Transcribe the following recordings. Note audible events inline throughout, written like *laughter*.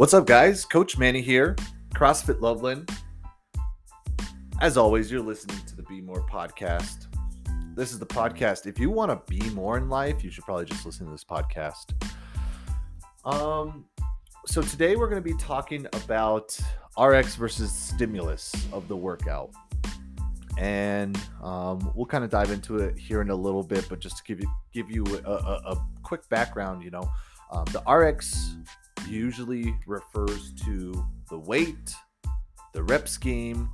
What's up, guys? Coach Manny here, CrossFit Loveland. As always, you're listening to the Be More podcast. This is the podcast. If you want to be more in life, you should probably just listen to this podcast. Um, so today we're going to be talking about RX versus stimulus of the workout, and um, we'll kind of dive into it here in a little bit. But just to give you give you a, a, a quick background, you know, um, the RX usually refers to the weight, the rep scheme,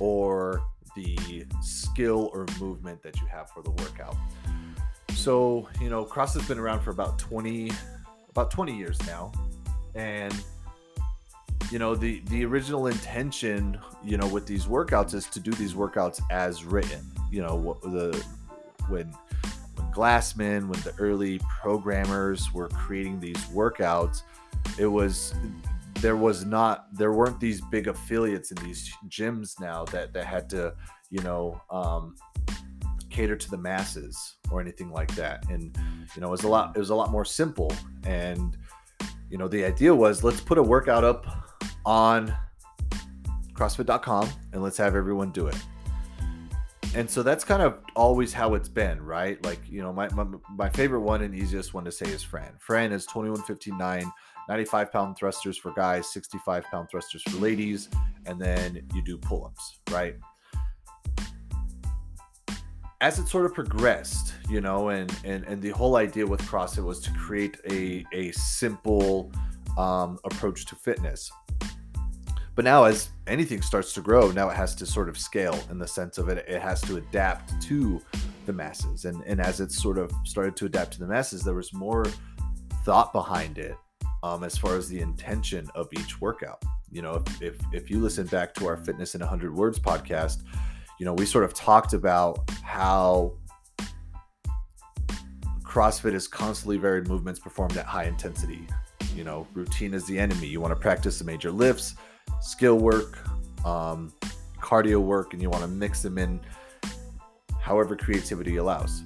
or the skill or movement that you have for the workout. So, you know, CrossFit's been around for about 20 about 20 years now. And you know, the the original intention, you know, with these workouts is to do these workouts as written. You know, the when when Glassman, when the early programmers were creating these workouts, it was there was not there weren't these big affiliates in these gyms now that that had to you know um, cater to the masses or anything like that. And you know it was a lot it was a lot more simple. And you know the idea was let's put a workout up on crossfit.com and let's have everyone do it and so that's kind of always how it's been right like you know my, my, my favorite one and easiest one to say is fran fran is 2159 95 pound thrusters for guys, 65 pound thrusters for ladies, and then you do pull ups, right? As it sort of progressed, you know, and and and the whole idea with CrossFit was to create a a simple um, approach to fitness. But now, as anything starts to grow, now it has to sort of scale in the sense of it, it has to adapt to the masses. And, and as it sort of started to adapt to the masses, there was more thought behind it um, as far as the intention of each workout. You know, if, if, if you listen back to our Fitness in 100 Words podcast, you know, we sort of talked about how CrossFit is constantly varied movements performed at high intensity. You know, routine is the enemy. You want to practice the major lifts, skill work, um, cardio work, and you want to mix them in however creativity allows.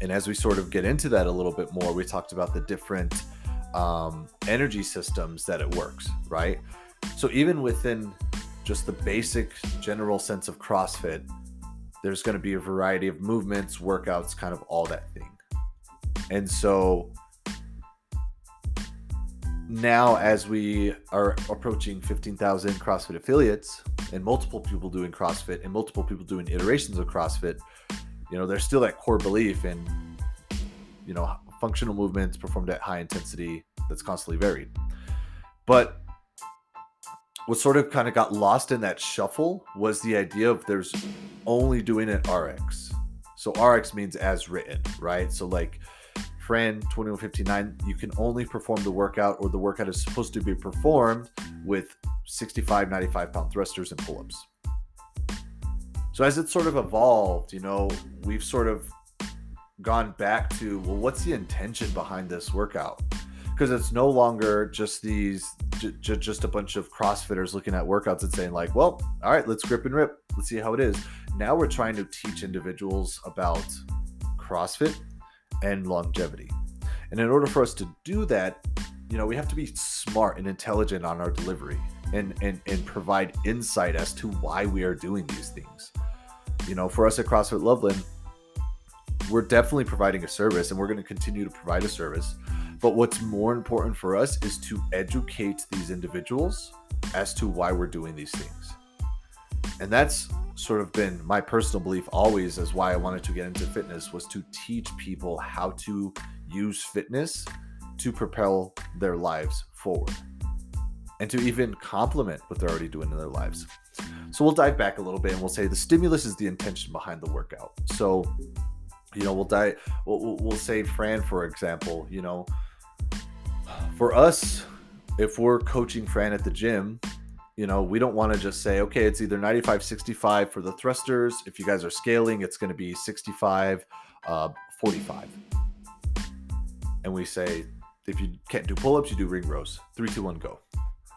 And as we sort of get into that a little bit more, we talked about the different um, energy systems that it works, right? So even within just the basic general sense of CrossFit, there's going to be a variety of movements, workouts, kind of all that thing. And so now, as we are approaching 15,000 CrossFit affiliates and multiple people doing CrossFit and multiple people doing iterations of CrossFit, you know, there's still that core belief in, you know, functional movements performed at high intensity that's constantly varied. But what sort of kind of got lost in that shuffle was the idea of there's only doing it RX. So RX means as written, right? So like Fran 2159, you can only perform the workout or the workout is supposed to be performed with 65, 95 pound thrusters and pull ups. So as it sort of evolved, you know, we've sort of gone back to well what's the intention behind this workout? Because it's no longer just these j- j- just a bunch of crossfitters looking at workouts and saying like well all right let's grip and rip. Let's see how it is. Now we're trying to teach individuals about crossfit and longevity and in order for us to do that you know we have to be smart and intelligent on our delivery and and and provide insight as to why we are doing these things you know for us at crossfit loveland we're definitely providing a service and we're going to continue to provide a service. But what's more important for us is to educate these individuals as to why we're doing these things. And that's sort of been my personal belief always as why I wanted to get into fitness was to teach people how to use fitness to propel their lives forward and to even complement what they're already doing in their lives. So we'll dive back a little bit and we'll say the stimulus is the intention behind the workout. So you know we'll die we'll, we'll say fran for example you know for us if we're coaching fran at the gym you know we don't want to just say okay it's either 95 65 for the thrusters. If you guys are scaling it's going to be 65 uh, 45 and we say if you can't do pull-ups you do ring rows. Three two one go.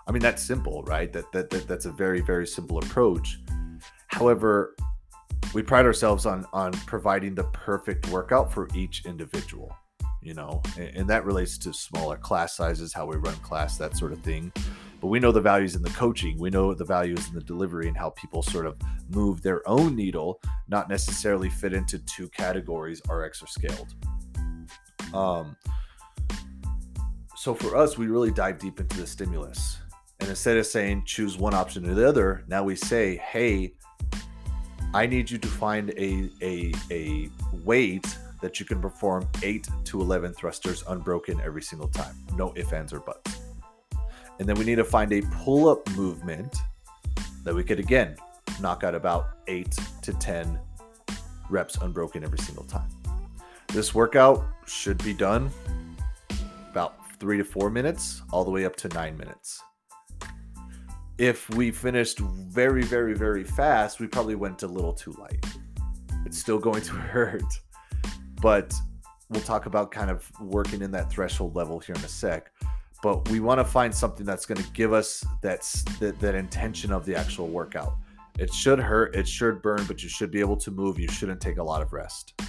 I mean that's simple right? That, that, that that's a very very simple approach. However we pride ourselves on on providing the perfect workout for each individual you know, and, and that relates to smaller class sizes, how we run class, that sort of thing. But we know the values in the coaching, we know the values in the delivery, and how people sort of move their own needle, not necessarily fit into two categories, RX or scaled. Um, so for us, we really dive deep into the stimulus. And instead of saying choose one option or the other, now we say, hey, I need you to find a, a, a weight that you can perform 8 to 11 thrusters unbroken every single time. No ifs, ands, or buts. And then we need to find a pull up movement that we could, again, knock out about 8 to 10 reps unbroken every single time. This workout should be done about three to four minutes, all the way up to nine minutes if we finished very, very, very fast, we probably went a little too light. It's still going to *laughs* hurt, but we'll talk about kind of working in that threshold level here in a sec. But we want to find something that's going to give us that's that, that intention of the actual workout. It should hurt, it should burn, but you should be able to move. You shouldn't take a lot of rest.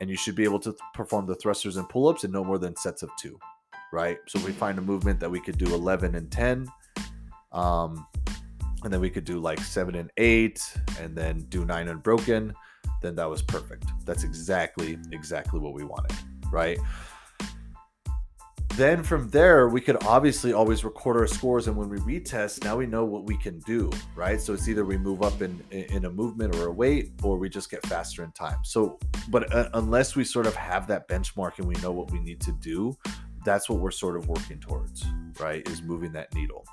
And you should be able to perform the thrusters and pull ups in no more than sets of two, right? So we find a movement that we could do 11 and 10 um, and then we could do like seven and eight, and then do nine unbroken. Then that was perfect. That's exactly exactly what we wanted, right? Then from there, we could obviously always record our scores, and when we retest, now we know what we can do, right? So it's either we move up in in a movement or a weight, or we just get faster in time. So, but uh, unless we sort of have that benchmark and we know what we need to do, that's what we're sort of working towards, right? Is moving that needle.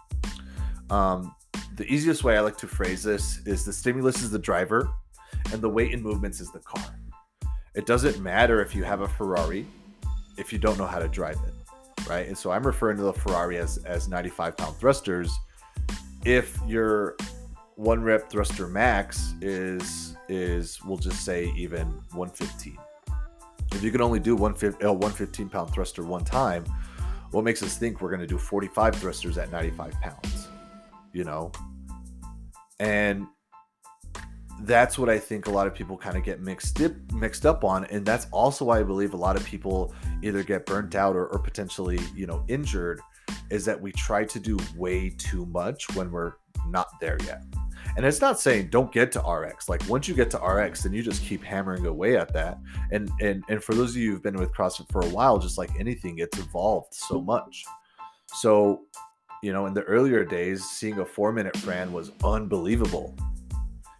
Um, the easiest way I like to phrase this is the stimulus is the driver and the weight and movements is the car. It doesn't matter if you have a Ferrari if you don't know how to drive it, right? And so I'm referring to the Ferrari as, as 95 pound thrusters. If your one rep thruster max is is we'll just say even 115. If you can only do 115 uh, pound thruster one time, what makes us think we're going to do 45 thrusters at 95 pounds? you know? And that's what I think a lot of people kind of get mixed up, mixed up on, and that's also why I believe a lot of people either get burnt out or, or potentially, you know, injured. Is that we try to do way too much when we're not there yet. And it's not saying don't get to RX. Like once you get to RX, then you just keep hammering away at that. And and and for those of you who've been with CrossFit for a while, just like anything, it's evolved so much. So you know, in the earlier days, seeing a four minute Fran was unbelievable.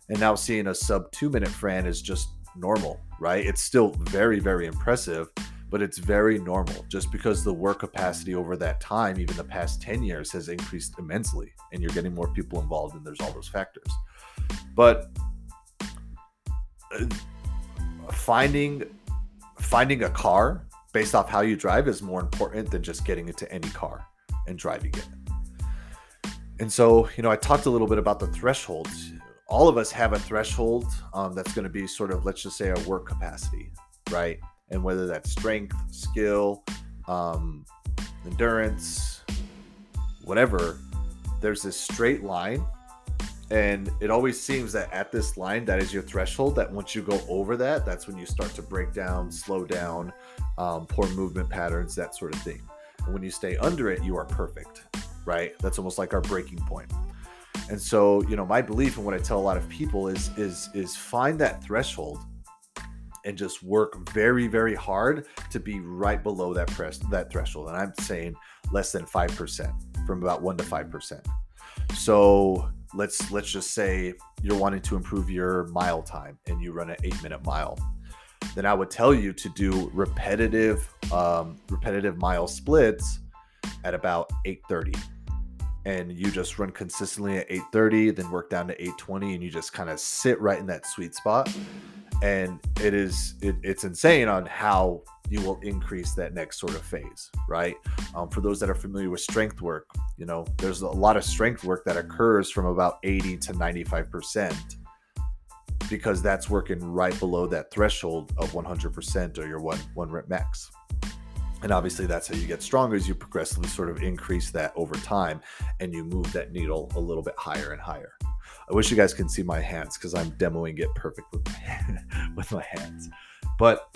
And now seeing a sub two minute Fran is just normal, right? It's still very, very impressive, but it's very normal just because the work capacity over that time, even the past 10 years, has increased immensely and you're getting more people involved and there's all those factors. But uh, finding finding a car based off how you drive is more important than just getting into any car and driving it. And so, you know, I talked a little bit about the thresholds. All of us have a threshold um, that's going to be sort of, let's just say, our work capacity, right? And whether that's strength, skill, um, endurance, whatever, there's this straight line. And it always seems that at this line, that is your threshold. That once you go over that, that's when you start to break down, slow down, um, poor movement patterns, that sort of thing. And when you stay under it, you are perfect right? That's almost like our breaking point. And so, you know, my belief and what I tell a lot of people is is is find that threshold and just work very very hard to be right below that press that threshold. And I'm saying less than 5% from about 1 to 5%. So, let's let's just say you're wanting to improve your mile time and you run an 8 minute mile then I would tell you to do repetitive um, repetitive mile splits at about 8:30 and you just run consistently at 830 then work down to 820 and you just kind of sit right in that sweet spot. And it is it, it's insane on how you will increase that next sort of phase right? Um, for those that are familiar with strength work you know there's a lot of strength work that occurs from about 80 to 95 percent because that's working right below that threshold of 100% or your one one rep max and obviously that's how you get stronger as you progressively sort of increase that over time and you move that needle a little bit higher and higher i wish you guys can see my hands because i'm demoing it perfect with my, *laughs* with my hands but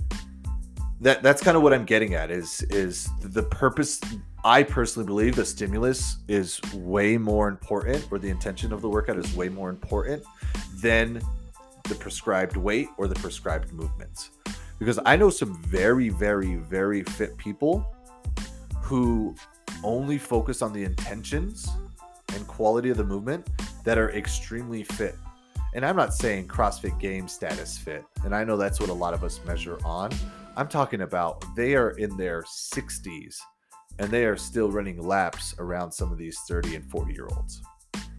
that that's kind of what I'm getting at is is the purpose I personally believe the stimulus is way more important or the intention of the workout is way more important than the prescribed weight or the prescribed movements. Because I know some very very very fit people who only focus on the intentions and quality of the movement that are extremely fit. And I'm not saying CrossFit Games status fit, and I know that's what a lot of us measure on. I'm talking about they are in their 60s and they are still running laps around some of these 30 and 40 year olds.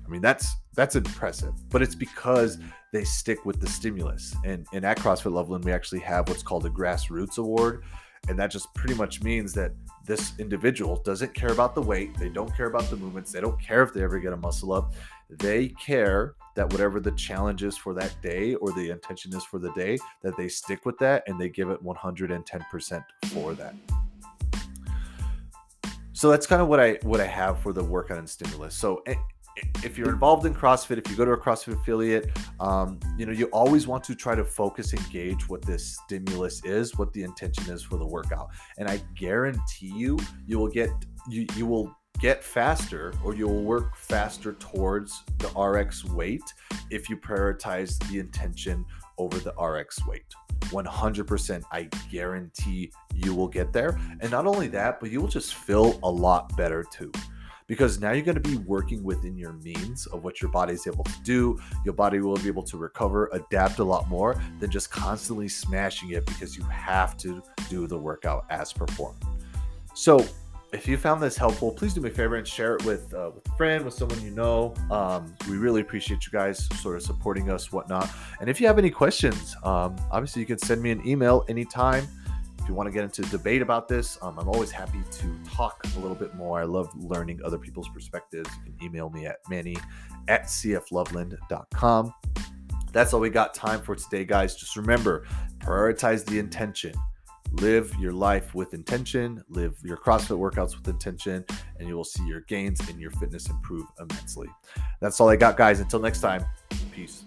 I mean, that's that's impressive, but it's because they stick with the stimulus. And, and at CrossFit Loveland, we actually have what's called a grassroots award. And that just pretty much means that this individual doesn't care about the weight, they don't care about the movements, they don't care if they ever get a muscle up. They care that whatever the challenge is for that day or the intention is for the day, that they stick with that and they give it 110% for that. So that's kind of what I what I have for the workout and stimulus. So eh, if you're involved in CrossFit, if you go to a CrossFit affiliate, um, you know you always want to try to focus and gauge what this stimulus is, what the intention is for the workout, and I guarantee you, you will get you you will get faster or you'll work faster towards the RX weight if you prioritize the intention over the RX weight. 100% I guarantee you will get there. And not only that, but you will just feel a lot better too because now you're going to be working within your means of what your body is able to do. Your body will be able to recover, adapt a lot more than just constantly smashing it because you have to do the workout as performed. So, if you found this helpful, please do me a favor and share it with uh, with a friend, with someone you know. Um, we really appreciate you guys sort of supporting us, whatnot. And if you have any questions, um, obviously you can send me an email anytime. If you want to get into debate about this, um, I'm always happy to talk a little bit more. I love learning other people's perspectives. You can email me at manny at cfloveland.com. That's all we got time for today, guys. Just remember, prioritize the intention. Live your life with intention, live your CrossFit workouts with intention, and you will see your gains and your fitness improve immensely. That's all I got, guys. Until next time, peace.